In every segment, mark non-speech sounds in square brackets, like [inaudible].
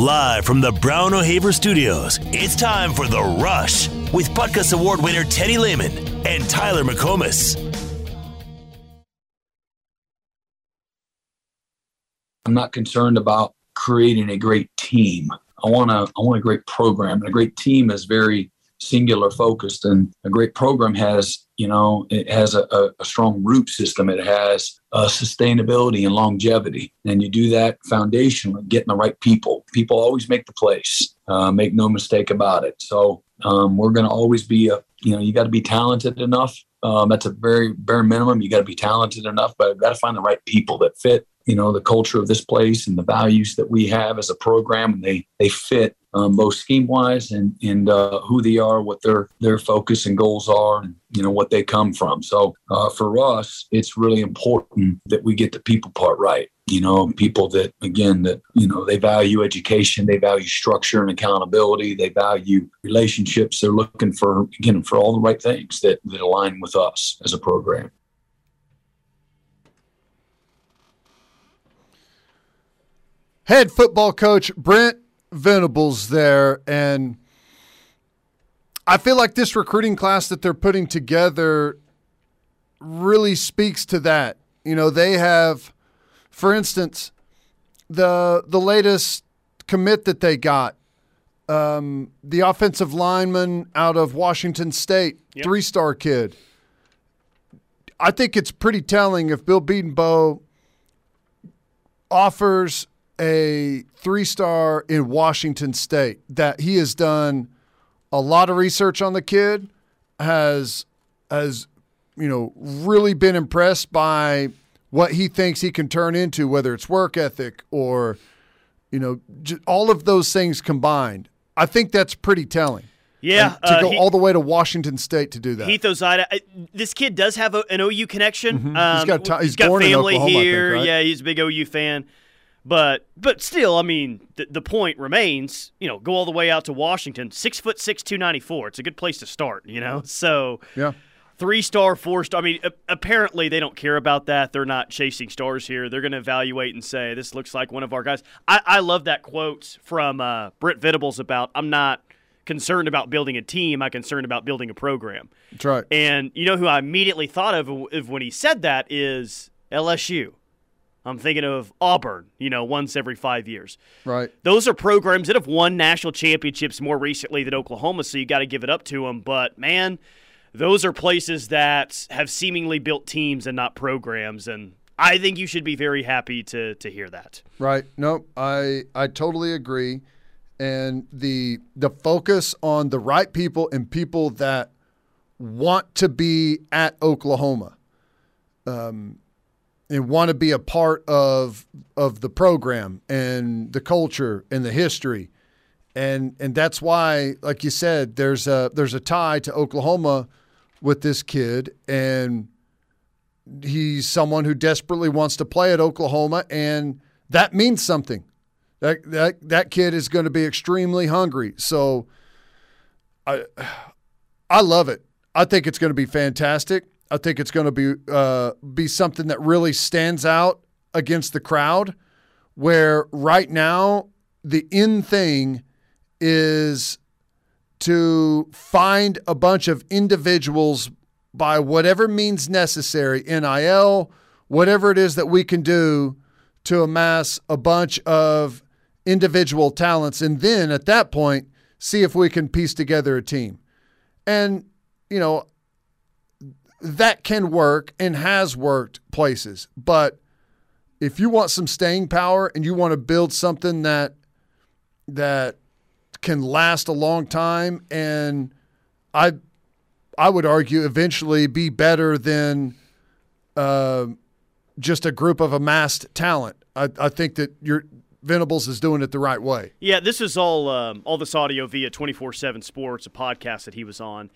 Live from the Brown O'Haver Studios, it's time for The Rush with Butkus Award winner Teddy Lehman and Tyler McComas. I'm not concerned about creating a great team. I want a I want a great program. And a great team is very singular focused and a great program has you know it has a, a, strong root system. It has sustainability and longevity. And you do that foundationally getting the right people. People always make the place. Uh, make no mistake about it. So um, we're going to always be a you know you got to be talented enough. Um, that's a very bare minimum. You got to be talented enough but you got to find the right people that fit you know the culture of this place and the values that we have as a program and they they fit um, both scheme wise and and uh, who they are, what their their focus and goals are, and you know what they come from. So uh, for us, it's really important that we get the people part right. You know, people that again that you know they value education, they value structure and accountability, they value relationships. They're looking for again for all the right things that that align with us as a program. Head football coach Brent Venables there, and I feel like this recruiting class that they're putting together really speaks to that. You know, they have, for instance, the the latest commit that they got, um, the offensive lineman out of Washington State, yep. three star kid. I think it's pretty telling if Bill Bedenbaugh offers a three star in Washington State that he has done a lot of research on the kid, has has you know really been impressed by what he thinks he can turn into, whether it's work ethic or you know all of those things combined. I think that's pretty telling. Yeah, and to uh, go he, all the way to Washington State to do that. Heath Ozaeta, this kid does have a, an OU connection. Mm-hmm. Um, he's got, t- he's, he's got family here. Think, right? Yeah, he's a big OU fan. But but still, I mean, the, the point remains. You know, go all the way out to Washington. Six foot six, two ninety four. It's a good place to start. You know, [laughs] so yeah. Three star, four star. I mean, apparently they don't care about that. They're not chasing stars here. They're going to evaluate and say this looks like one of our guys. I, I love that quote from uh, Brent Venables about I'm not concerned about building a team. I'm concerned about building a program. That's right. And you know who I immediately thought of, of when he said that is LSU. I'm thinking of Auburn, you know, once every five years. Right. Those are programs that have won national championships more recently than Oklahoma, so you got to give it up to them. But, man, those are places that have seemingly built teams and not programs. And I think you should be very happy to, to hear that. Right. Nope. I, I totally agree. And the the focus on the right people and people that want to be at Oklahoma. Um, and want to be a part of of the program and the culture and the history. And and that's why, like you said, there's a there's a tie to Oklahoma with this kid and he's someone who desperately wants to play at Oklahoma and that means something. That that that kid is going to be extremely hungry. So I I love it. I think it's going to be fantastic. I think it's going to be uh, be something that really stands out against the crowd. Where right now the in thing is to find a bunch of individuals by whatever means necessary, NIL, whatever it is that we can do to amass a bunch of individual talents, and then at that point see if we can piece together a team. And you know, that can work and has worked places. But if you want some staying power and you want to build something that that can last a long time and I I would argue eventually be better than uh, just a group of amassed talent. I, I think that your Venables is doing it the right way. Yeah, this is all um, all this audio via twenty four seven Sports, a podcast that he was on,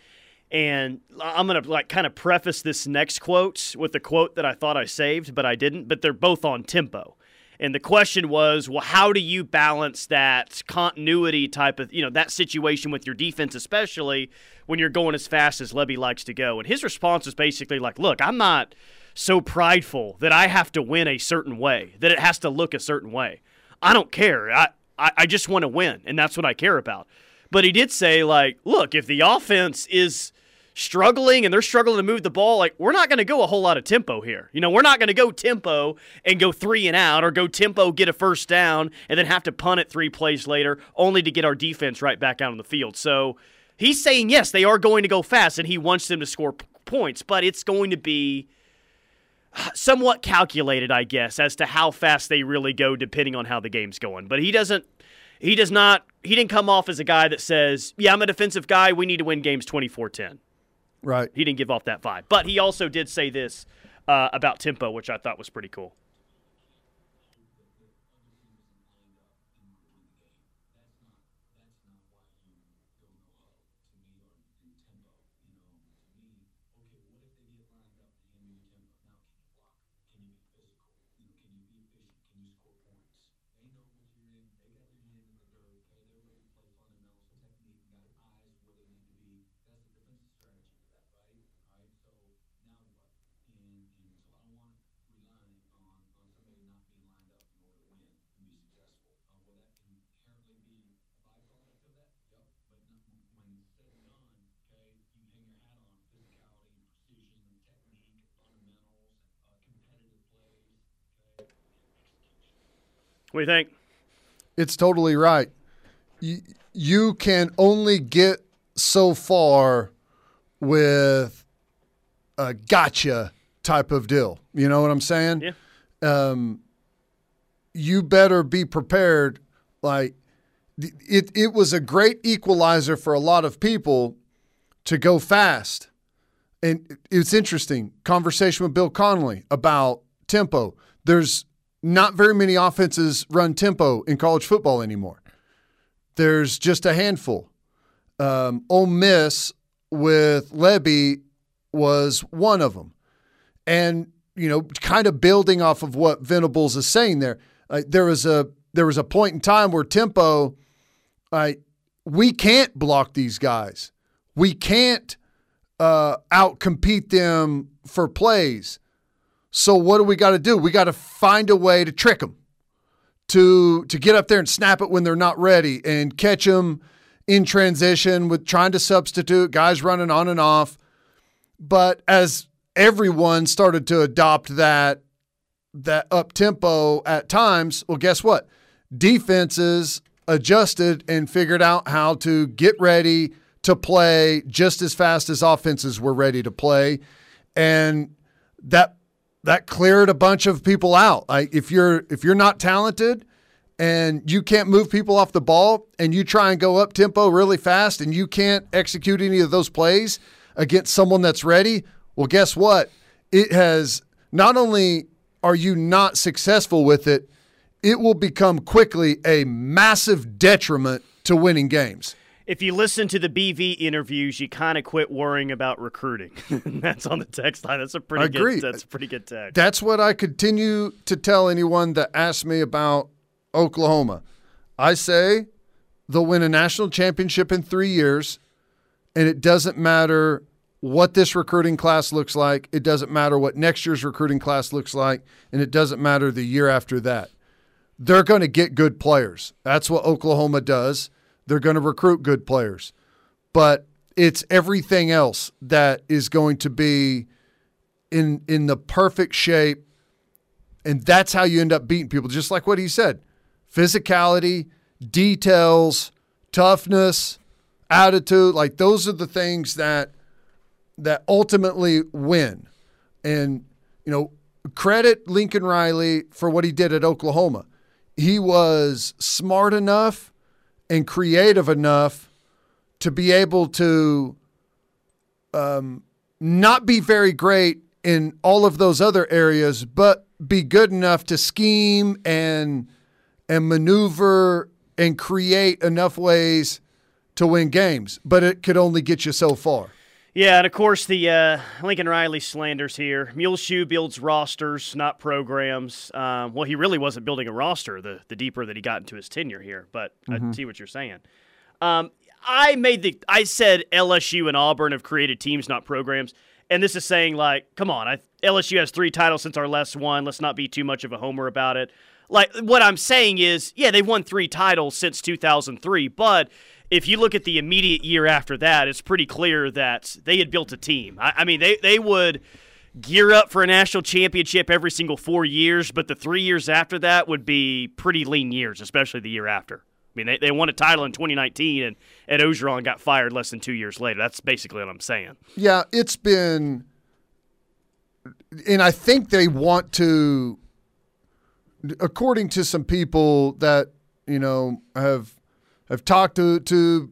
and I'm going to like kind of preface this next quote with the quote that I thought I saved, but I didn't, but they're both on tempo. And the question was, well, how do you balance that continuity type of, you know, that situation with your defense, especially when you're going as fast as Lebby likes to go? And his response was basically like, look, I'm not so prideful that I have to win a certain way, that it has to look a certain way. I don't care. I, I, I just want to win, and that's what I care about. But he did say, like, look, if the offense is struggling and they're struggling to move the ball, like we're not going to go a whole lot of tempo here. You know, we're not going to go tempo and go three and out or go tempo, get a first down, and then have to punt it three plays later, only to get our defense right back out on the field. So he's saying, yes, they are going to go fast and he wants them to score p- points, but it's going to be uh, somewhat calculated, I guess, as to how fast they really go depending on how the game's going. But he doesn't he does not he didn't come off as a guy that says, "Yeah, I'm a defensive guy. We need to win games 24-10." Right. He didn't give off that vibe. But he also did say this uh, about tempo, which I thought was pretty cool. What do you think? It's totally right. You, you can only get so far with a gotcha type of deal. You know what I'm saying? Yeah. Um, you better be prepared. Like it, it was a great equalizer for a lot of people to go fast. And it's interesting conversation with Bill Connelly about tempo. There's not very many offenses run tempo in college football anymore. There's just a handful. Um, Ole Miss with Lebby was one of them. And, you know, kind of building off of what Venables is saying there, uh, there was a there was a point in time where tempo, uh, we can't block these guys. We can't uh, outcompete them for plays. So what do we got to do? We got to find a way to trick them, to to get up there and snap it when they're not ready, and catch them in transition with trying to substitute guys running on and off. But as everyone started to adopt that that up tempo at times, well, guess what? Defenses adjusted and figured out how to get ready to play just as fast as offenses were ready to play, and that that cleared a bunch of people out. Like if you're if you're not talented and you can't move people off the ball and you try and go up tempo really fast and you can't execute any of those plays against someone that's ready, well guess what? It has not only are you not successful with it, it will become quickly a massive detriment to winning games if you listen to the BV interviews, you kind of quit worrying about recruiting. [laughs] that's on the text line. That's a pretty I agree. good. That's a pretty good text. That's what I continue to tell anyone that asks me about Oklahoma. I say they'll win a national championship in three years, and it doesn't matter what this recruiting class looks like. It doesn't matter what next year's recruiting class looks like, and it doesn't matter the year after that. They're going to get good players. That's what Oklahoma does. They're going to recruit good players. But it's everything else that is going to be in in the perfect shape and that's how you end up beating people just like what he said. Physicality, details, toughness, attitude, like those are the things that that ultimately win. And you know, credit Lincoln Riley for what he did at Oklahoma. He was smart enough and creative enough to be able to um, not be very great in all of those other areas, but be good enough to scheme and and maneuver and create enough ways to win games. But it could only get you so far. Yeah, and of course the uh, Lincoln Riley slanders here. Muleshoe builds rosters, not programs. Um, well, he really wasn't building a roster the the deeper that he got into his tenure here. But mm-hmm. I see what you're saying. Um, I made the I said LSU and Auburn have created teams, not programs. And this is saying like, come on, I, LSU has three titles since our last one. Let's not be too much of a homer about it. Like what I'm saying is, yeah, they've won three titles since 2003, but if you look at the immediate year after that, it's pretty clear that they had built a team. I, I mean, they they would gear up for a national championship every single four years, but the three years after that would be pretty lean years, especially the year after. I mean, they, they won a title in 2019, and Ed Orgeron got fired less than two years later. That's basically what I'm saying. Yeah, it's been, and I think they want to, according to some people that you know have have talked to to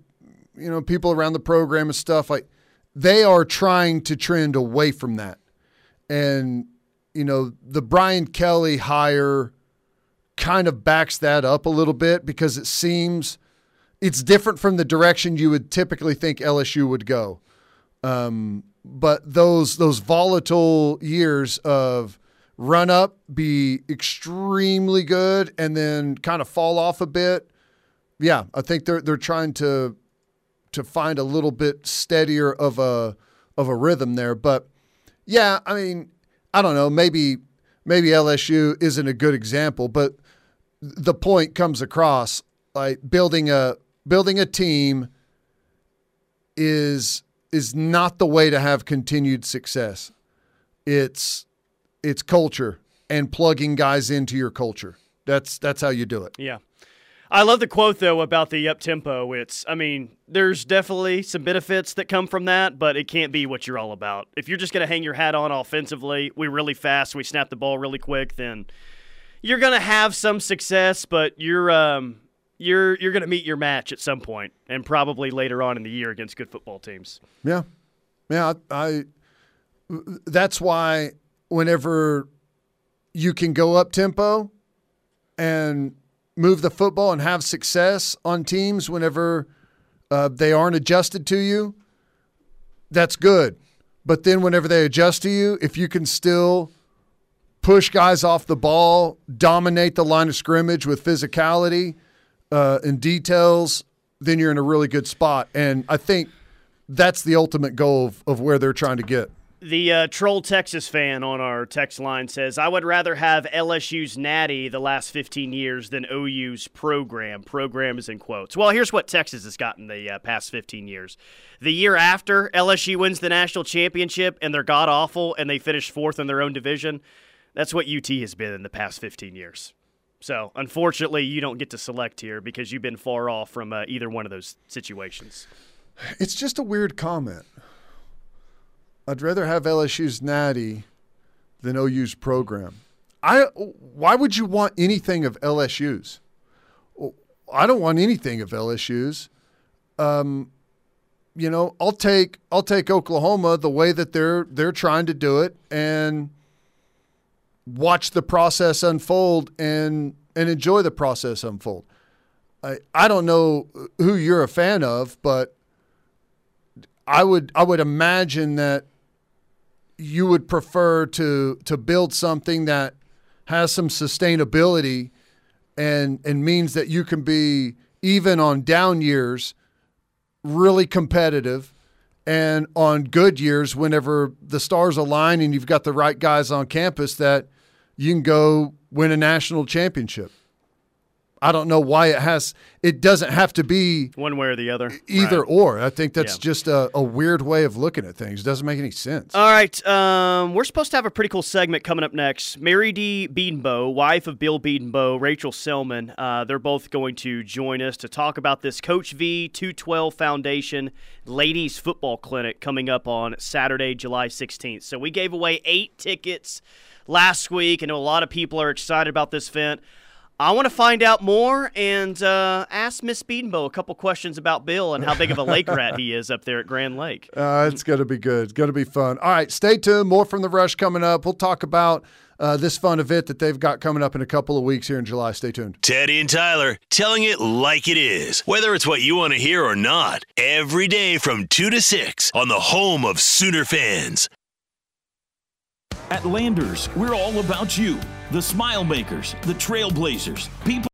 you know people around the program and stuff like they are trying to trend away from that, and you know the Brian Kelly hire kind of backs that up a little bit because it seems it's different from the direction you would typically think LSU would go. Um, but those those volatile years of run up, be extremely good, and then kind of fall off a bit. Yeah, I think they're they're trying to to find a little bit steadier of a of a rhythm there. But yeah, I mean, I don't know, maybe maybe LSU isn't a good example, but the point comes across like building a building a team is is not the way to have continued success. It's it's culture and plugging guys into your culture. That's that's how you do it. Yeah. I love the quote though about the up tempo. It's I mean, there's definitely some benefits that come from that, but it can't be what you're all about. If you're just going to hang your hat on offensively, we really fast, we snap the ball really quick, then you're going to have some success, but you're um you're you're going to meet your match at some point and probably later on in the year against good football teams. Yeah. Yeah, I, I that's why whenever you can go up tempo and move the football and have success on teams whenever uh, they aren't adjusted to you, that's good. But then whenever they adjust to you, if you can still push guys off the ball, dominate the line of scrimmage with physicality uh, and details, then you're in a really good spot. And I think that's the ultimate goal of, of where they're trying to get. The uh, troll Texas fan on our text line says, "I would rather have LSU's natty the last 15 years than OU's program. Program is in quotes. Well, here's what Texas has gotten the uh, past 15 years. The year after LSU wins the national championship and they're god awful and they finish fourth in their own division. That's what UT has been in the past 15 years. So, unfortunately, you don't get to select here because you've been far off from uh, either one of those situations." It's just a weird comment. I'd rather have LSU's natty than OU's program. I why would you want anything of LSU's? I don't want anything of LSU's. Um, you know, I'll take I'll take Oklahoma the way that they're they're trying to do it and watch the process unfold and and enjoy the process unfold. I I don't know who you're a fan of, but I would I would imagine that you would prefer to to build something that has some sustainability and and means that you can be even on down years really competitive and on good years whenever the stars align and you've got the right guys on campus that you can go win a national championship. I don't know why it has. It doesn't have to be one way or the other. Either right. or. I think that's yeah. just a, a, weird way of looking at things. It doesn't make any sense. All right, um, we're supposed to have a pretty cool segment coming up next. Mary D. Bedenbaugh, wife of Bill Bedenbaugh, Rachel Selman. Uh, they're both going to join us to talk about this Coach V 212 Foundation Ladies Football Clinic coming up on Saturday, July 16th. So we gave away eight tickets last week. I know a lot of people are excited about this event. I want to find out more and uh, ask Miss Bedenbaugh a couple questions about Bill and how big of a lake [laughs] rat he is up there at Grand Lake. Uh, it's going to be good. It's going to be fun. All right, stay tuned. More from the Rush coming up. We'll talk about uh, this fun event that they've got coming up in a couple of weeks here in July. Stay tuned. Teddy and Tyler telling it like it is, whether it's what you want to hear or not, every day from 2 to 6 on the home of Sooner fans. At Landers, we're all about you, the smile makers, the trailblazers, people.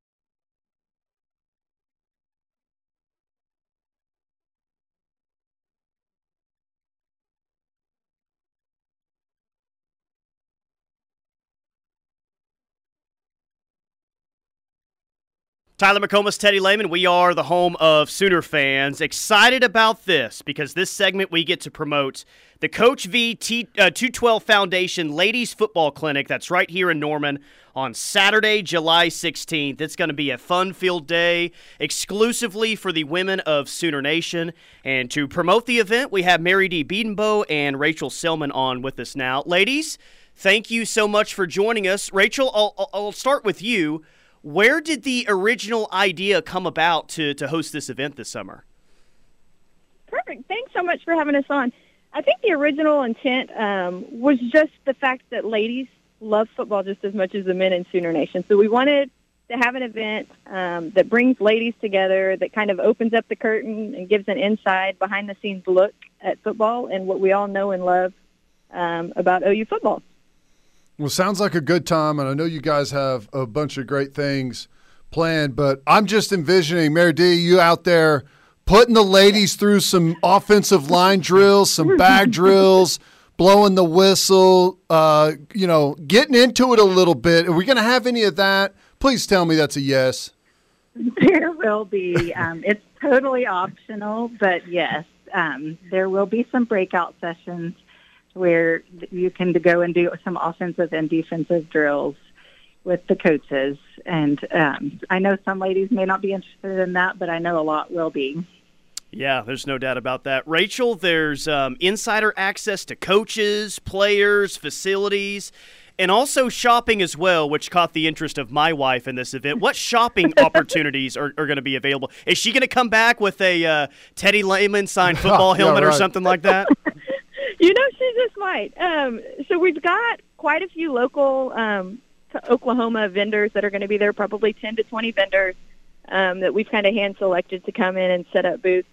Tyler McComas, Teddy Lehman, we are the home of Sooner fans. Excited about this because this segment we get to promote the Coach V T, uh, 212 Foundation Ladies Football Clinic. That's right here in Norman on Saturday, July 16th. It's going to be a fun filled day exclusively for the women of Sooner Nation. And to promote the event, we have Mary D. Bedenbaugh and Rachel Selman on with us now. Ladies, thank you so much for joining us. Rachel, I'll, I'll start with you. Where did the original idea come about to, to host this event this summer? Perfect. Thanks so much for having us on. I think the original intent um, was just the fact that ladies love football just as much as the men in Sooner Nation. So we wanted to have an event um, that brings ladies together, that kind of opens up the curtain and gives an inside, behind the scenes look at football and what we all know and love um, about OU football. Well, sounds like a good time, and I know you guys have a bunch of great things planned. But I'm just envisioning Mary D, you out there putting the ladies through some offensive line drills, some bag [laughs] drills, blowing the whistle, uh, you know, getting into it a little bit. Are we going to have any of that? Please tell me that's a yes. There will be. Um, it's totally optional, but yes, um, there will be some breakout sessions where you can go and do some offensive and defensive drills with the coaches. And um, I know some ladies may not be interested in that, but I know a lot will be. Yeah, there's no doubt about that. Rachel, there's um, insider access to coaches, players, facilities, and also shopping as well, which caught the interest of my wife in this event. What shopping [laughs] opportunities are, are going to be available? Is she going to come back with a uh, Teddy Lehman signed [laughs] football helmet yeah, right. or something like that? [laughs] you know, she just might. Um, so we've got quite a few local um, Oklahoma vendors that are going to be there, probably 10 to 20 vendors um, that we've kind of hand selected to come in and set up booths.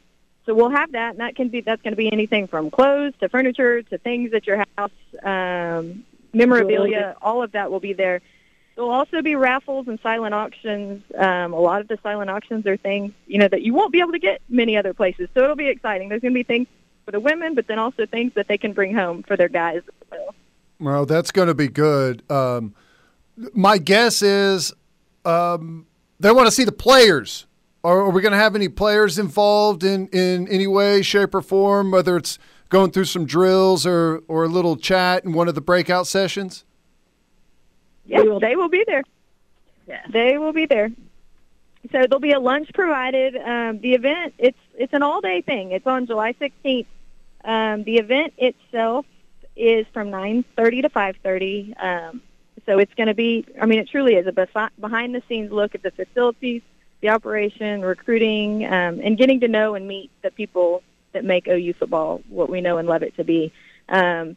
So we'll have that, and that can be that's going to be anything from clothes to furniture to things at your house, um, memorabilia. All of that will be there. There'll also be raffles and silent auctions. Um, a lot of the silent auctions are things you know that you won't be able to get many other places. So it'll be exciting. There's going to be things for the women, but then also things that they can bring home for their guys as well. Well, that's going to be good. Um, my guess is um, they want to see the players. Are, are we going to have any players involved in, in any way, shape, or form, whether it's going through some drills or, or a little chat in one of the breakout sessions? Yes, they will be there. Yeah. They will be there. So there'll be a lunch provided. Um, the event it's it's an all day thing. It's on July 16th. Um, the event itself is from 9:30 to 5:30. Um, so it's going to be. I mean, it truly is a behind the scenes look at the facilities, the operation, recruiting, um, and getting to know and meet the people that make OU football what we know and love it to be. Um,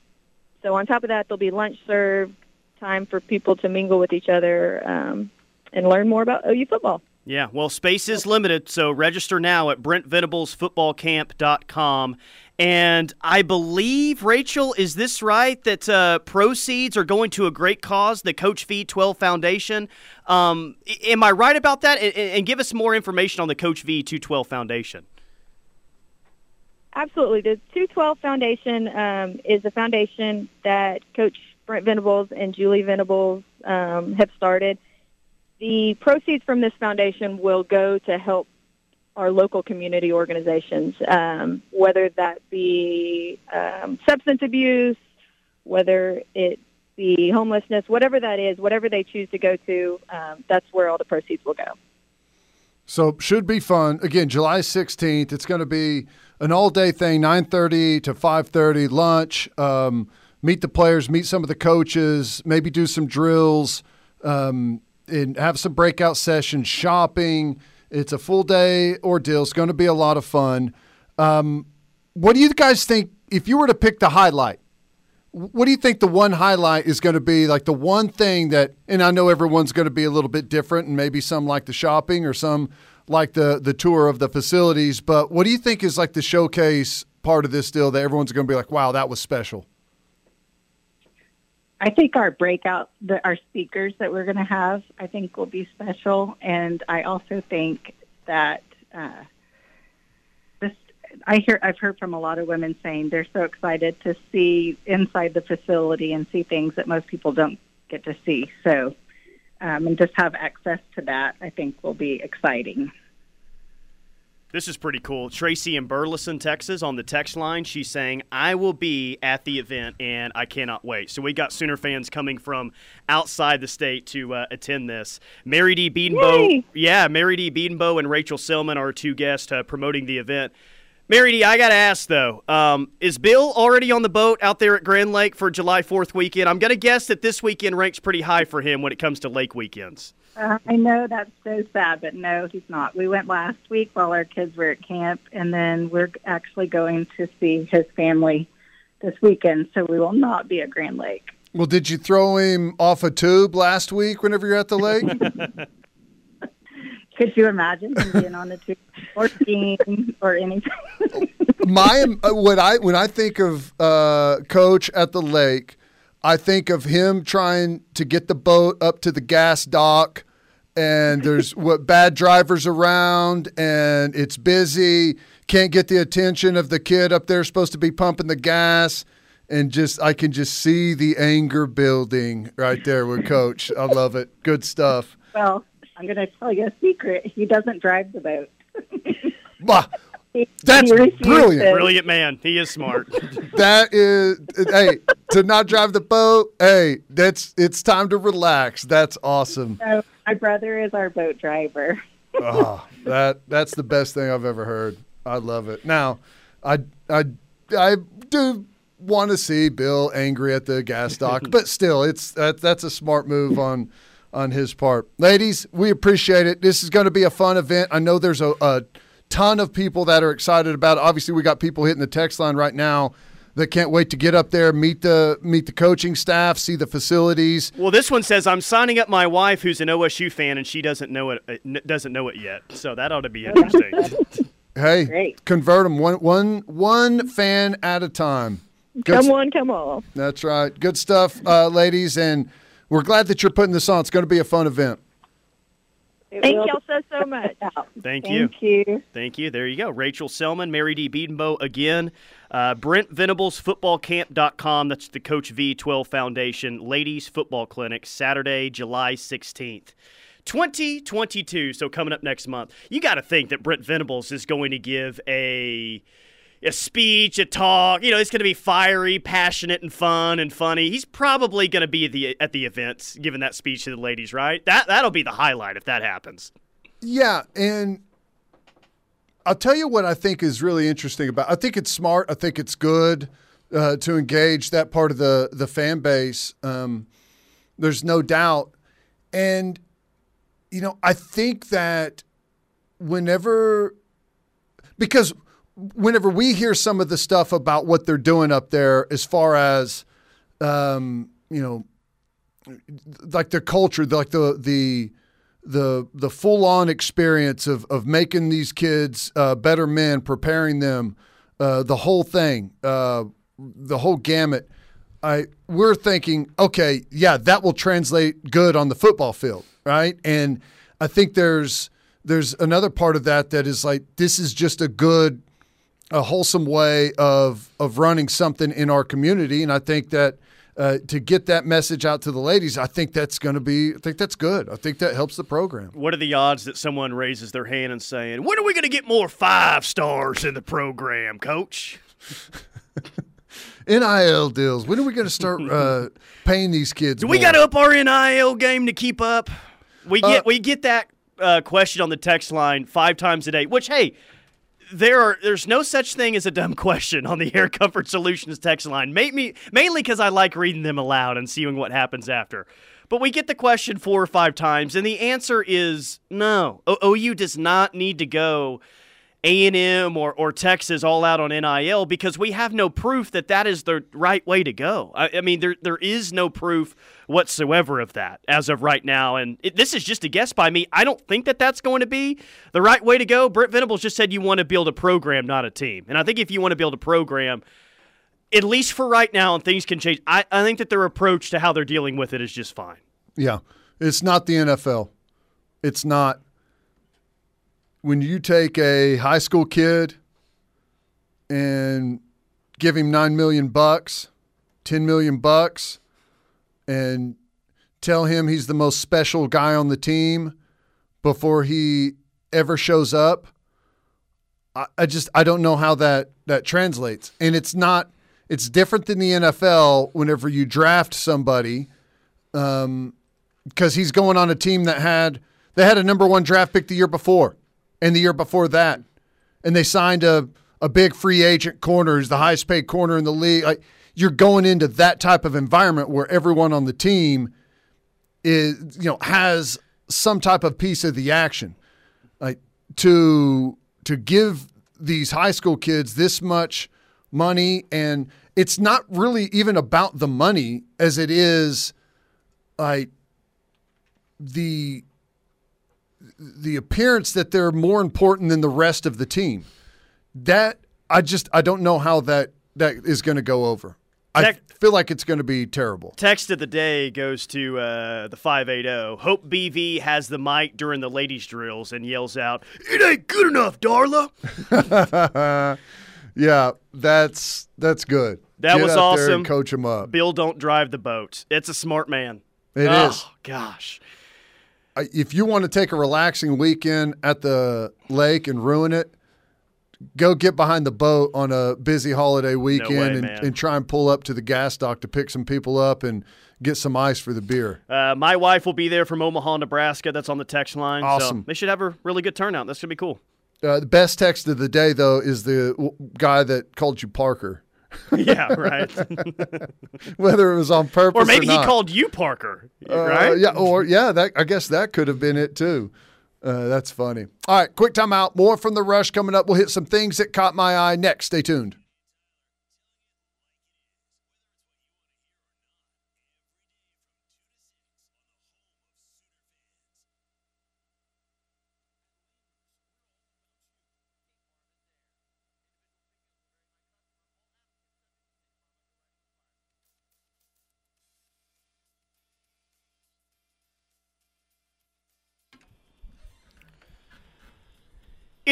so on top of that, there'll be lunch served, time for people to mingle with each other um, and learn more about OU football. Yeah, well, space is limited, so register now at BrentVenablesFootballCamp.com. And I believe, Rachel, is this right that uh, proceeds are going to a great cause, the Coach V12 Foundation? Um, am I right about that? And, and, give us more information on the Coach V212 Foundation. Absolutely. The 212 Foundation um, is a foundation that Coach Brent Venables and Julie Venables um, have started. The proceeds from this foundation will go to help our local community organizations, um, whether that be um, substance abuse, whether it be homelessness, whatever that is, whatever they choose to go to, um, that's where all the proceeds will go. So should be fun. Again, July 16th. It's going to be an all-day thing, 9:30 to 5:30 lunch. Um, meet the players, meet some of the coaches, maybe do some drills, um, and have some breakout sessions, shopping it's a full day ordeal. It's going to be a lot of fun. Um, what do you guys think? If you were to pick the highlight, what do you think the one highlight is going to be? Like the one thing that, and I know everyone's going to be a little bit different, and maybe some like the shopping or some like the the tour of the facilities. But what do you think is like the showcase part of this deal that everyone's going to be like, wow, that was special? I think our breakout, the, our speakers that we're going to have, I think will be special, and I also think that uh, this. I hear I've heard from a lot of women saying they're so excited to see inside the facility and see things that most people don't get to see. So um, and just have access to that, I think will be exciting. This is pretty cool. Tracy in Burleson, Texas, on the text line, she's saying, I will be at the event and I cannot wait. So we got Sooner fans coming from outside the state to uh, attend this. Mary D. Bedenbaugh, Yay! yeah, Mary D. Bedenbaugh and Rachel Selman are two guests uh, promoting the event. Mary D., I got to ask though, um, is Bill already on the boat out there at Grand Lake for July 4th weekend? I'm going to guess that this weekend ranks pretty high for him when it comes to lake weekends. Uh, I know that's so sad, but no, he's not. We went last week while our kids were at camp, and then we're actually going to see his family this weekend, so we will not be at Grand Lake. Well, did you throw him off a tube last week whenever you're at the lake? [laughs] Could you imagine him being on the tube or skiing or anything? My uh, when I when I think of uh, coach at the lake, I think of him trying to get the boat up to the gas dock, and there's [laughs] what bad drivers around, and it's busy. Can't get the attention of the kid up there supposed to be pumping the gas, and just I can just see the anger building right there with coach. I love it. Good stuff. well, I'm going to tell you a secret. He doesn't drive the boat. Bah, He- That's brilliant. to- Brilliant man. He is smart. [laughs] that is hey to not drive the boat. Hey, that's it's time to relax. That's awesome. So my brother is our boat driver. Oh, [laughs] that that's the best thing I've ever heard. I love it. Now, I I I do want to see Bill angry at the gas dock, [laughs] but still, it's that that's a smart move on on his part. Ladies, we appreciate it. This is going to be a fun event. I know there's a, a ton of people that are excited about it. Obviously, we got people hitting the text line right now that can't wait to get up there, meet the meet the coaching staff, see the facilities. Well, this one says I'm signing up my wife, who's an OSU fan, and she doesn't know it. uh, Doesn't know it yet. So that ought to be interesting. [laughs] Hey, Great. convert them one one one fan at a time. Good Come on, come on. That's right. Good stuff, uh, ladies, and we're glad that you're putting this on. It's going to be a fun event. It Thank y'all so, so much. be out. Thank you. Thank you. Thank you. There you go. Rachel Selman, Mary D. Bedenbaugh again. Uh, Brent Venables, footballcamp.com. That's the Coach V12 Foundation Ladies Football Clinic, Saturday, July 16th. 2022. So coming up next month. You got to think that Brent Venables is going to give a a speech, a talk. You know, it's going to be fiery, passionate, and fun and funny. He's probably going to be at the at the events, giving that speech to the ladies. Right? That that'll be the highlight if that happens. Yeah, and I'll tell you what I think is really interesting about. I think it's smart. I think it's good uh, to engage that part of the the fan base. Um, there's no doubt, and you know I think that whenever because whenever we hear some of the stuff about what they're doing up there, as far as um, you know, like the culture, like the the the the full on experience of of making these kids uh, better men, preparing them, uh, the whole thing, uh, the whole gamut. I we're thinking, okay, yeah, that will translate good on the football field, right? And I think there's there's another part of that that is like this is just a good a wholesome way of of running something in our community, and I think that uh, to get that message out to the ladies, I think that's going to be. I think that's good. I think that helps the program. What are the odds that someone raises their hand and saying, "When are we going to get more five stars in the program, Coach?" [laughs] NIL deals. When are we going to start uh, [laughs] paying these kids? Do we got to up our NIL game to keep up? We get Uh, we get that uh, question on the text line five times a day. Which hey, there are there's no such thing as a dumb question on the Air Comfort Solutions text line. Make me mainly because I like reading them aloud and seeing what happens after. But we get the question four or five times, and the answer is no. O- OU does not need to go A&M or, or Texas all out on NIL because we have no proof that that is the right way to go. I, I mean, there there is no proof whatsoever of that as of right now. And it, this is just a guess by me. I don't think that that's going to be the right way to go. Brent Venables just said you want to build a program, not a team. And I think if you want to build a program, at least for right now, and things can change, I, I think that their approach to how they're dealing with it is just fine. Yeah, it's not the NFL. It's not. When you take a high school kid and give him nine million bucks, ten million bucks, and tell him he's the most special guy on the team before he ever shows up. I, I just I don't know how that that translates, and it's not. It's different than the NFL. Whenever you draft somebody, um, because he's going on a team that had they had a number one draft pick the year before, and the year before that, and they signed a a big free agent corner who's the highest paid corner in the league. Like you're going into that type of environment where everyone on the team is you know has some type of piece of the action. Like to to give these high school kids this much money and it's not really even about the money as it is like the the appearance that they're more important than the rest of the team. That I just I don't know how that that is going to go over. I feel like it's going to be terrible. Text of the day goes to uh, the 580. Hope BV has the mic during the ladies' drills and yells out, It ain't good enough, Darla. [laughs] yeah, that's that's good. That Get was out there and awesome. coach him up. Bill don't drive the boat. It's a smart man. It oh, is. gosh. If you want to take a relaxing weekend at the lake and ruin it, go get behind the boat on a busy holiday weekend way, and, man. and try and pull up to the gas dock to pick some people up and get some ice for the beer. Uh, my wife will be there from Omaha, Nebraska. That's on the text line. Awesome. So they should have a really good turnout. That's going to be cool. Uh, the best text of the day, though, is the w- guy that called you Parker. [laughs] yeah, right. [laughs] Whether it was on purpose or maybe he not. called you Parker, Uh, right? yeah, or yeah, that I guess that could have been it too. Uh, that's funny. All right, quick timeout. More from the rush coming up. We'll hit some things that caught my eye next. Stay tuned.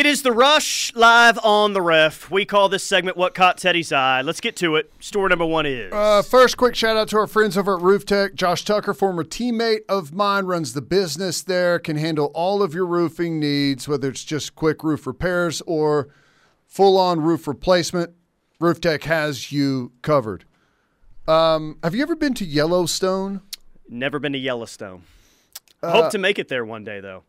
It is the Rush live on the ref. We call this segment "What Caught Teddy's Eye." Let's get to it. Story number one is Uh, first, quick shout out to our friends over at Roof Tech. Josh Tucker, former teammate of mine, runs the business there, can handle all of your roofing needs, whether it's just quick roof repairs or full on roof replacement. Roof Tech has you covered. Um, have you ever been to Yellowstone? never been to Yellowstone. Uh, Hope to make it there one day, though.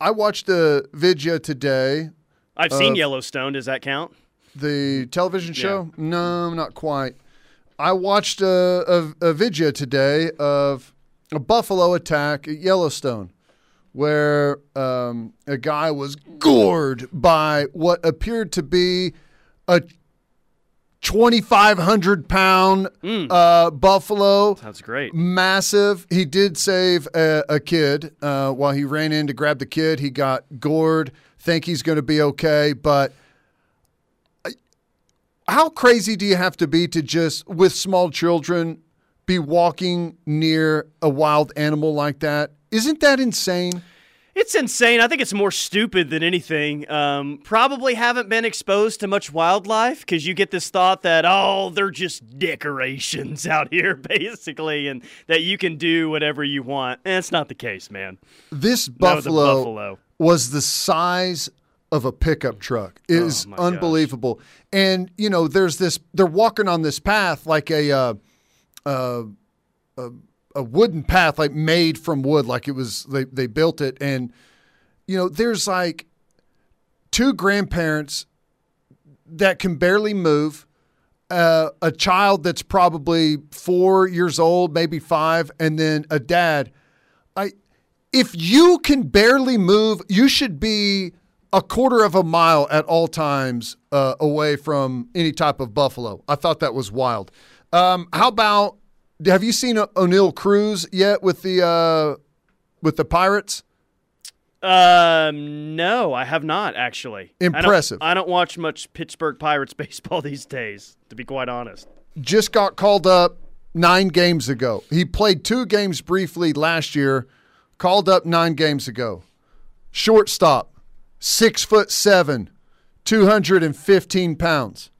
I watched a video today, I've seen Yellowstone. Does that count? the television show. No, not quite. I watched a, a, a video today of a buffalo attack at Yellowstone, where um, a guy was gored by what appeared to be a 2,500 pound uh, buffalo That's great. massive. He did save a, a kid uh, while he ran in to grab the kid. He got gored. Think he's going to be okay, but how crazy do you have to be to just with small children be walking near a wild animal like that? Isn't that insane? It's insane. I think it's more stupid than anything. Um, probably haven't been exposed to much wildlife because you get this thought that, oh, they're just decorations [laughs] out here, basically, and that you can do whatever you want. And it's not the case, man. This No, the buffalo, buffalo. was the size of a pickup truck. It is Oh my gosh. unbelievable. And you know, there's this. They're walking on this path like a. Uh, uh, a, a wooden path like made from wood like it was they, they built it. And you know there's like two grandparents that can barely move uh, a child that's probably four years old maybe five and then a dad. I if you can barely move you should be a quarter of a mile at all times uh, away from any type of buffalo. I thought that was wild. Um, how about have you seen Oneil Cruz yet with the uh, with the Pirates? Um, no, I have not actually. I don't- Impressive. I don't, watch much Pittsburgh Pirates [laughs] baseball these days, to be quite honest. Just got called up nine games ago. He played two games briefly last year. Called up nine games ago. Shortstop, six foot seven, two hundred and fifteen pounds.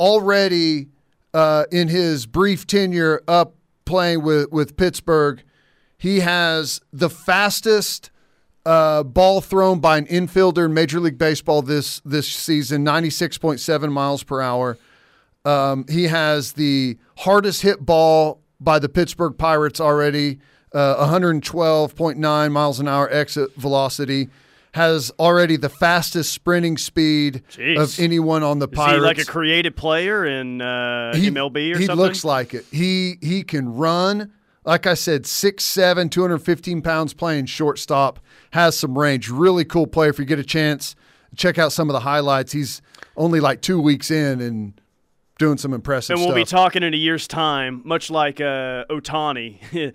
Already uh, in his brief tenure up playing with with Pittsburgh. He has the fastest uh, ball thrown by an infielder in Major League Baseball this this season, ninety six point seven miles per hour. Um, he has the hardest hit ball by the Pittsburgh Pirates already, uh, 112.9 miles an hour exit velocity. Has already the fastest sprinting speed Jeez. of anyone on the Is Pirates. he like a creative player in uh, MLB or he something? looks like it. He he can run. Like I said, 6'7", 215 pounds playing shortstop, has some range. Really cool player. If you get a chance, check out some of the highlights. He's only like two weeks in and doing some impressive and we'll be talking in a year's time, much like uh, Ohtani. [laughs]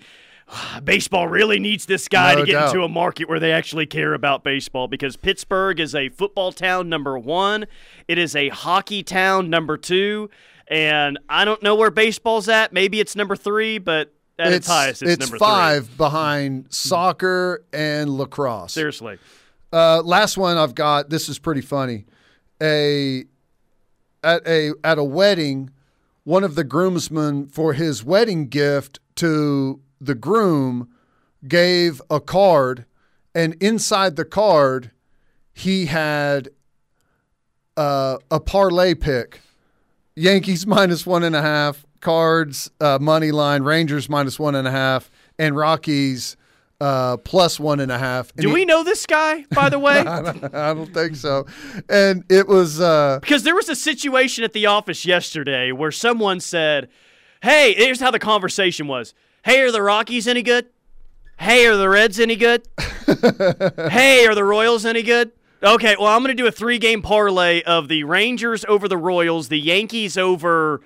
[sighs] baseball really needs this guy No to get doubt. into a market where they actually care about baseball because Pittsburgh is a football town number one. It is a hockey town number two. And I don't know where baseball's at. Maybe it's number three, but at its, highest, it's, number five behind soccer and lacrosse. Seriously. Uh, last one I've got. This is pretty funny. A at a at a wedding, one of the groomsmen for his wedding gift to the groom gave a card, and inside the card, he had uh, a parlay pick: Yankees [laughs] minus one and a half, Cards uh, money line, Rangers minus one and a half, and Rockies uh, plus one and a half. And Do he- we know this guy, by the way? [laughs] I don't, I don't think so. And it was uh, Because there was a situation at the office yesterday where someone said, Hey, here's how the conversation was. Hey, are the Rockies any good? Hey, are the Reds any good? [laughs] hey, are the Royals any good? Okay, well, I'm going to do a three game parlay of the Rangers over the Royals, the Yankees over.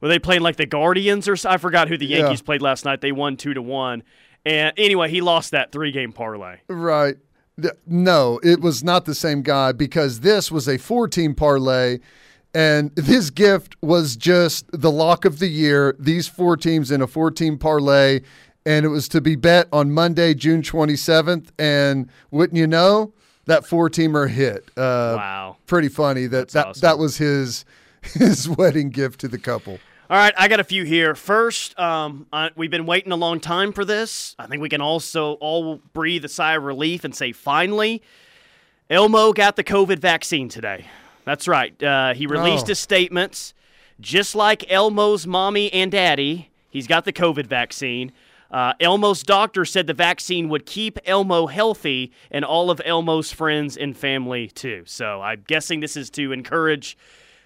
Were they playing like the Guardians or so? I forgot who the Yeah. Yankees played last night. They won two to one. And anyway, he lost that three game parlay. right. No, it was not the same guy because this was a four team parlay. And this gift was just the lock of the year, these four teams in a four team parlay. And it was to be bet on Monday, June 27th. And wouldn't you know, that four teamer hit. Uh, Wow. Pretty funny that that, awesome. that was his [laughs] his wedding gift to the couple. All right, I got a few here. First, um, I, we've been waiting a long time for this. I think we can also all breathe a sigh of relief and say, finally, Elmo got the COVID vaccine today. That's right. Uh, he released Oh. his statements. Just like Elmo's mommy and daddy, he's got the COVID vaccine. Uh, Elmo's doctor said the vaccine would keep Elmo healthy and all of Elmo's friends and family too. So I'm guessing this is to encourage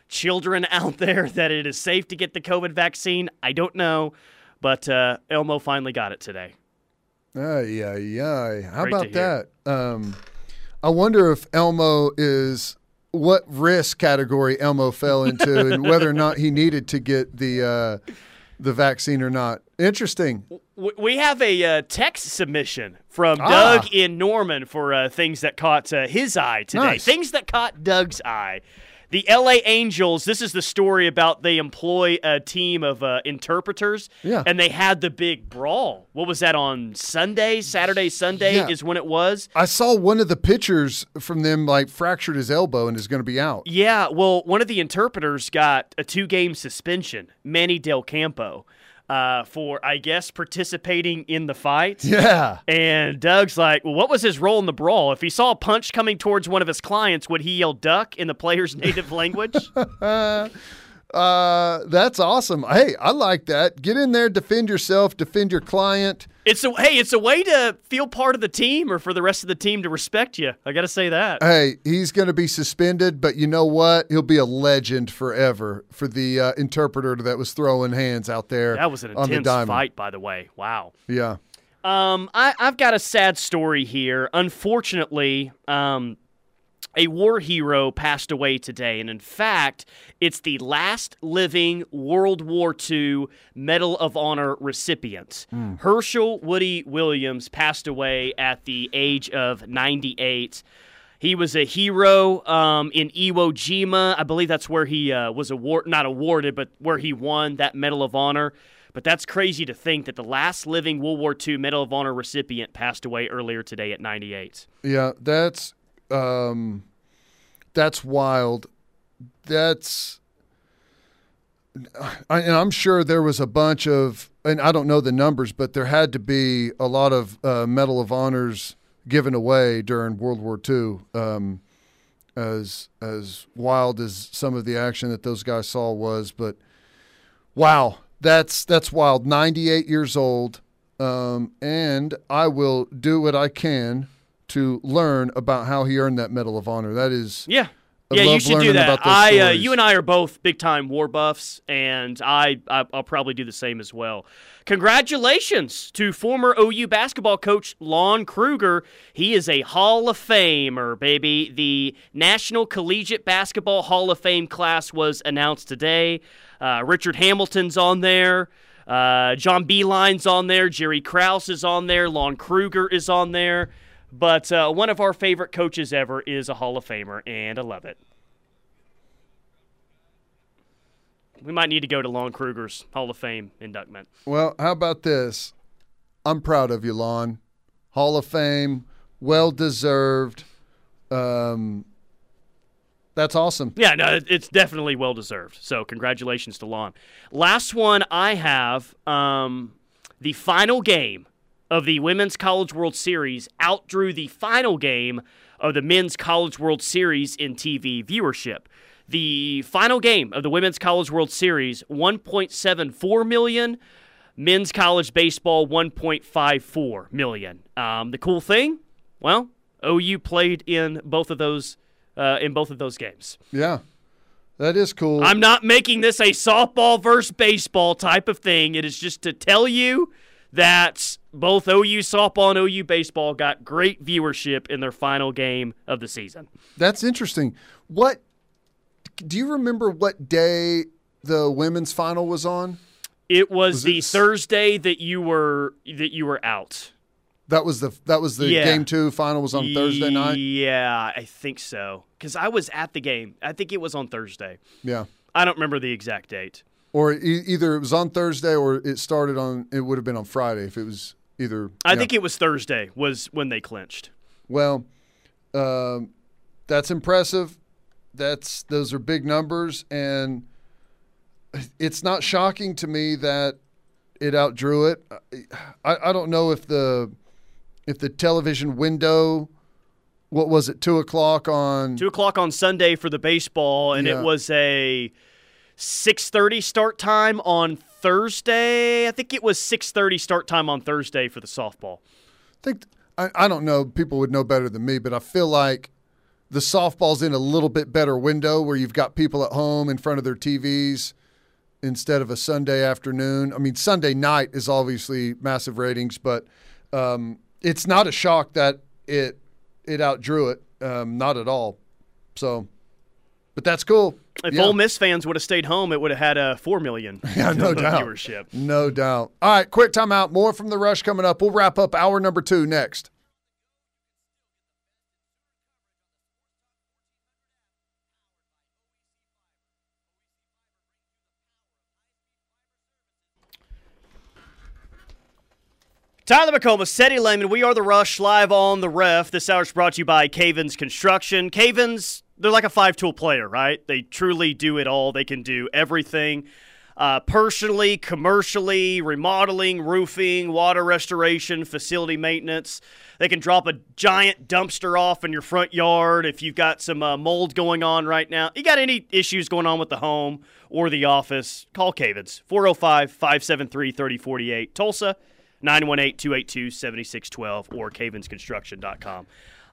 children [laughs] out there that it is safe to get the COVID vaccine. I don't know, but uh, Elmo finally got it today. Ay, ay, ay. How Great about that? Um, I wonder if Elmo is what risk category Elmo fell into, and whether or not he needed to get the uh, the vaccine or not. Interesting. We have a uh, text submission from Ah. Doug in Norman for uh, things that caught uh, his eye today. Nice. Things that caught Doug's eye. The LA Angels, this is the story about they employ a team of uh, interpreters. Yeah. And they had the big brawl. What was that on Sunday? Saturday, Sunday Yeah. is when it was. I saw one of the pitchers from them like fractured his elbow and is going to be out. Yeah, well, one of the interpreters got a two game suspension, Manny Del Campo, uh, for, I guess, participating in the fight. [laughs] Yeah. And Doug's like, well, what was his role in the brawl? If he saw a punch coming towards one of his clients, would he yell duck in the player's native language? [laughs] Uh, that's awesome. Hey, I like that. Get in there, defend yourself, defend your client. it's a hey, it's a way to feel part of the team or for the rest of the team to respect you. I got to say that. Hey, he's going to be suspended, but you know what? He'll be a legend forever for the uh, interpreter that was throwing hands out there. That was an on the intense fight, by the way. Wow. Yeah. Um, I, I've got a sad story here. Unfortunately, um, a war hero passed away today, and in fact, it's the last living World War II Medal of Honor recipient. Herschel Woody Williams passed away at the age of 98. He was a hero um, in Iwo Jima. I believe that's where he uh, was award not awarded, but where he won that Medal of Honor. But that's crazy to think that the last living World War II Medal of Honor recipient passed away earlier today at 98. Yeah, that's um that's wild. That's I, and I'm sure there was a bunch of, and I don't know the numbers, but there had to be a lot of uh, Medal of Honors given away during World War II. Um, as as wild as some of the action that those guys saw was, but wow, that's that's wild. 98 years old, um, and I will do what I can to learn about how he earned that Medal of Honor. That is, Yeah. I yeah, you should do that. I, uh, you and I are both big time war buffs, and I, I, I'll probably do the same as well. Congratulations to former OU basketball coach Lon Kruger. He is a Hall of Famer, baby. The National Collegiate Basketball Hall of Fame class was announced today. Uh, Richard Hamilton's on there. Uh, John Beilein's on there. Jerry Krause is on there. Lon Kruger is on there. But uh, one of our favorite coaches ever is a Hall of Famer, and I love it. We might need to go to Lon Kruger's Hall of Fame inductment. Well, how about this? I'm proud of you, Lon. Hall of Fame, well deserved. Um, that's awesome. Yeah, no, it's definitely well deserved. So congratulations to Lon. Last one I have, um, the final game of the Women's College World Series outdrew the final game of the Men's College World Series in TV viewership. The final game of the Women's College World Series, 1.74 million. Men's college baseball, 1.54 million. Um, the cool thing, well, OU played in both of those uh, in both of those games. Yeah, that is cool. I'm not making this a softball versus baseball type of thing. It is just to tell you that both OU softball and OU baseball got great viewership in their final game of the season. That's interesting. What do you remember? What day the women's final was on? It was, Was the it Thursday that you were that you were out. That was the that was the Yeah. game two final was on Thursday night. Yeah, I think so. Because I was at the game. I think it was on Thursday. Yeah, I don't remember the exact date. or e- either it was on Thursday or it started on. It would have been on Friday if it was either. I think it was Thursday was when they clinched. Well, um, that's impressive. That's those are big numbers, and it's not shocking to me that it outdrew it. I, I don't know if the if the television window, what was it, two o'clock on? Two o'clock on Sunday for the baseball, and Yeah. it was a six thirty start time on Thursday. I think it was six thirty start time on Thursday for the softball. I think I, I don't know. People would know better than me, but I feel like the softball's in a little bit better window where you've got people at home in front of their TVs instead of a Sunday afternoon. I mean, Sunday night is obviously massive ratings, but um, it's not a shock that it it outdrew it. Um, not at all. So, but that's cool. If Yeah. Ole Miss fans would have stayed home, it would have had a four million [laughs] Yeah, no [laughs] doubt. viewership. No doubt. All right, quick timeout. More from the rush coming up. We'll wrap up hour number two next. Tyler McComas, Seti Lehman, we are the Rush live on the ref. This hour is brought to you by Cavens Construction. Cavens, they're like a five tool player, right? They truly do it all. They can do everything uh, personally, commercially, remodeling, roofing, water restoration, facility maintenance. They can drop a giant dumpster off in your front yard if you've got some uh, mold going on right now. You got any issues going on with the home or the office, call Cavens 405 573 3048. Tulsa 918 282 7612 or cavensconstruction.com.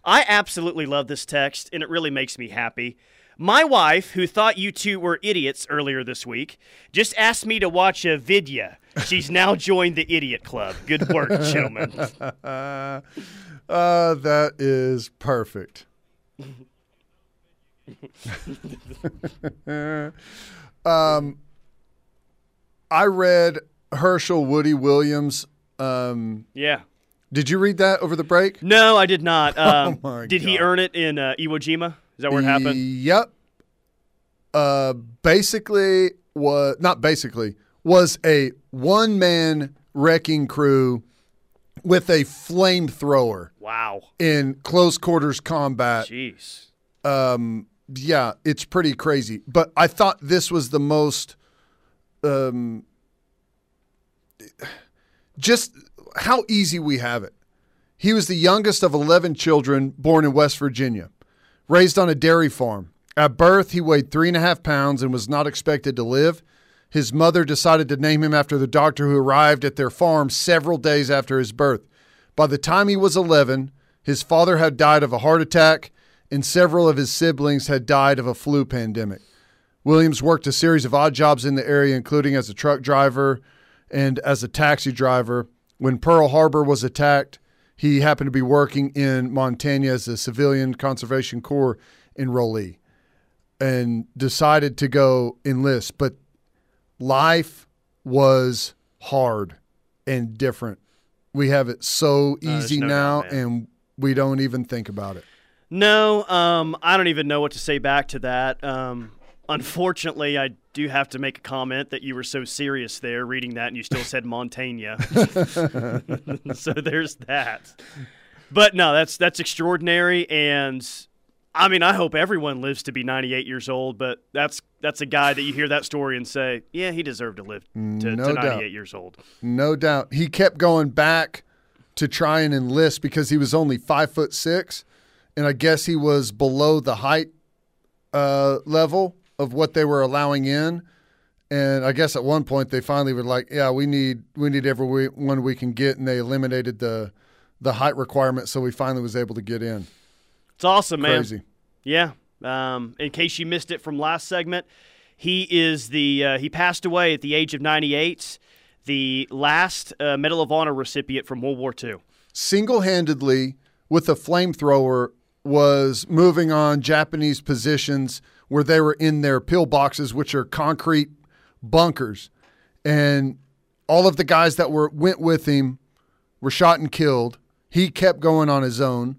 I absolutely love this text, and it really makes me happy. My wife, who thought you two were idiots earlier this week, just asked me to watch a video. She's [laughs] now joined the Idiot Club. Good work, gentlemen. Uh, [laughs] uh, that is perfect. [laughs] um, I read Herschel Woody Williams. Um, Yeah. Did you read that over the break? No, I did not. [laughs] Um, Oh my did he earn it in uh, Iwo Jima? Is that where it happened? Yep. Uh, basically, was not basically was a one man wrecking crew with a flamethrower Wow. in close quarters combat. Jeez. um, yeah, it's pretty crazy. But I thought this was the most um, [sighs] just how easy we have it. He was the youngest of 11 children born in West Virginia, raised on a dairy farm. At birth, he weighed three and a half pounds and was not expected to live. His mother decided to name him after the doctor who arrived at their farm several days after his birth. By the time he was 11, his father had died of a heart attack, and several of his siblings had died of a flu pandemic. Williams worked a series of odd jobs in the area, including as a truck driver and as a taxi driver. When Pearl Harbor was attacked, he happened to be working in Montana as a civilian conservation corps enrollee and decided to go enlist. But life was hard and different. We have it so easy no now, doubt, and we don't even think about it. No, um, I don't even know what to say back to that. Um, unfortunately, I do have to make a comment that you were so serious there reading that, and you still said Montaigne. [laughs] so there's that. But no, that's that's extraordinary, and I mean, I hope everyone lives to be 98 years old. But that's that's a guy that you hear that story and say, yeah, he deserved to live to, No to doubt. 98 years old. No doubt. He kept going back to try and enlist because he was only five foot six, and I guess he was below the height uh, level of what they were allowing in. And I guess at one point they finally were like, "Yeah, we need we need everyone we can get," and they eliminated the the height requirement, so we finally was able to get in. It's awesome, man. Crazy. Yeah. Um, in case you missed it from last segment, he is the uh, he passed away at the age of 98, the last uh, Medal of Honor recipient from World War II. single handedly with a flamethrower was moving on Japanese positions where they were in their pillboxes, which are concrete bunkers. And all of the guys that were went with him were shot and killed. He kept going on his own,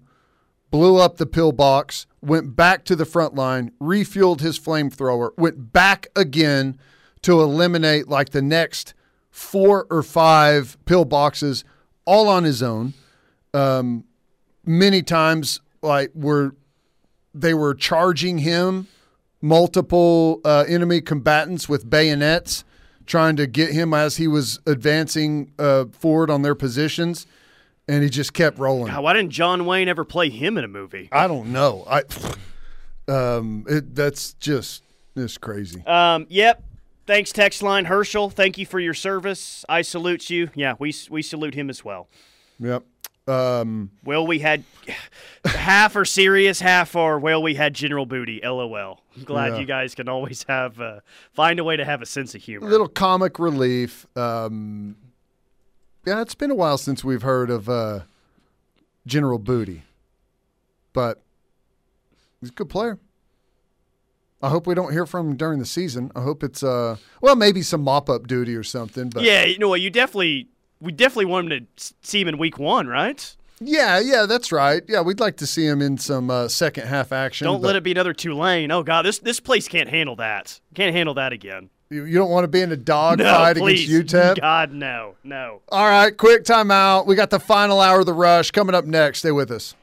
blew up the pillbox, went back to the front line, refueled his flamethrower, went back again to eliminate like the next four or five pillboxes all on his own. Um, many times, like were they were charging him multiple uh, enemy combatants with bayonets, trying to get him as he was advancing uh, forward on their positions, and he just kept rolling. God, why didn't John Wayne ever play him in a movie? I don't know. I um, it, that's just it's crazy. Um, yep. Thanks, text line Herschel. Thank you for your service. I salute you. Yeah, we we salute him as well. Yep. Um, Well, we had half are serious, half are well, we had General Booty. LOL. I'm glad Yeah. you guys can always have uh, find a way to have a sense of humor. A little comic relief. Um, yeah, it's been a while since we've heard of uh, General Booty, but he's a good player. I hope we don't hear from him during the season. I hope it's uh, well, maybe some mop up duty or something. But yeah, you know what? You definitely we definitely want him to see him in week one, right? yeah, yeah, that's right. Yeah, we'd like to see him in some uh, second half action. Don't let it be another Tulane. Oh God, this this place can't handle that. Can't handle that again. You, you don't want to be in a dog No, against UTEP. God, no, no. All right, quick timeout. We got the final hour of the rush coming up next. Stay with us.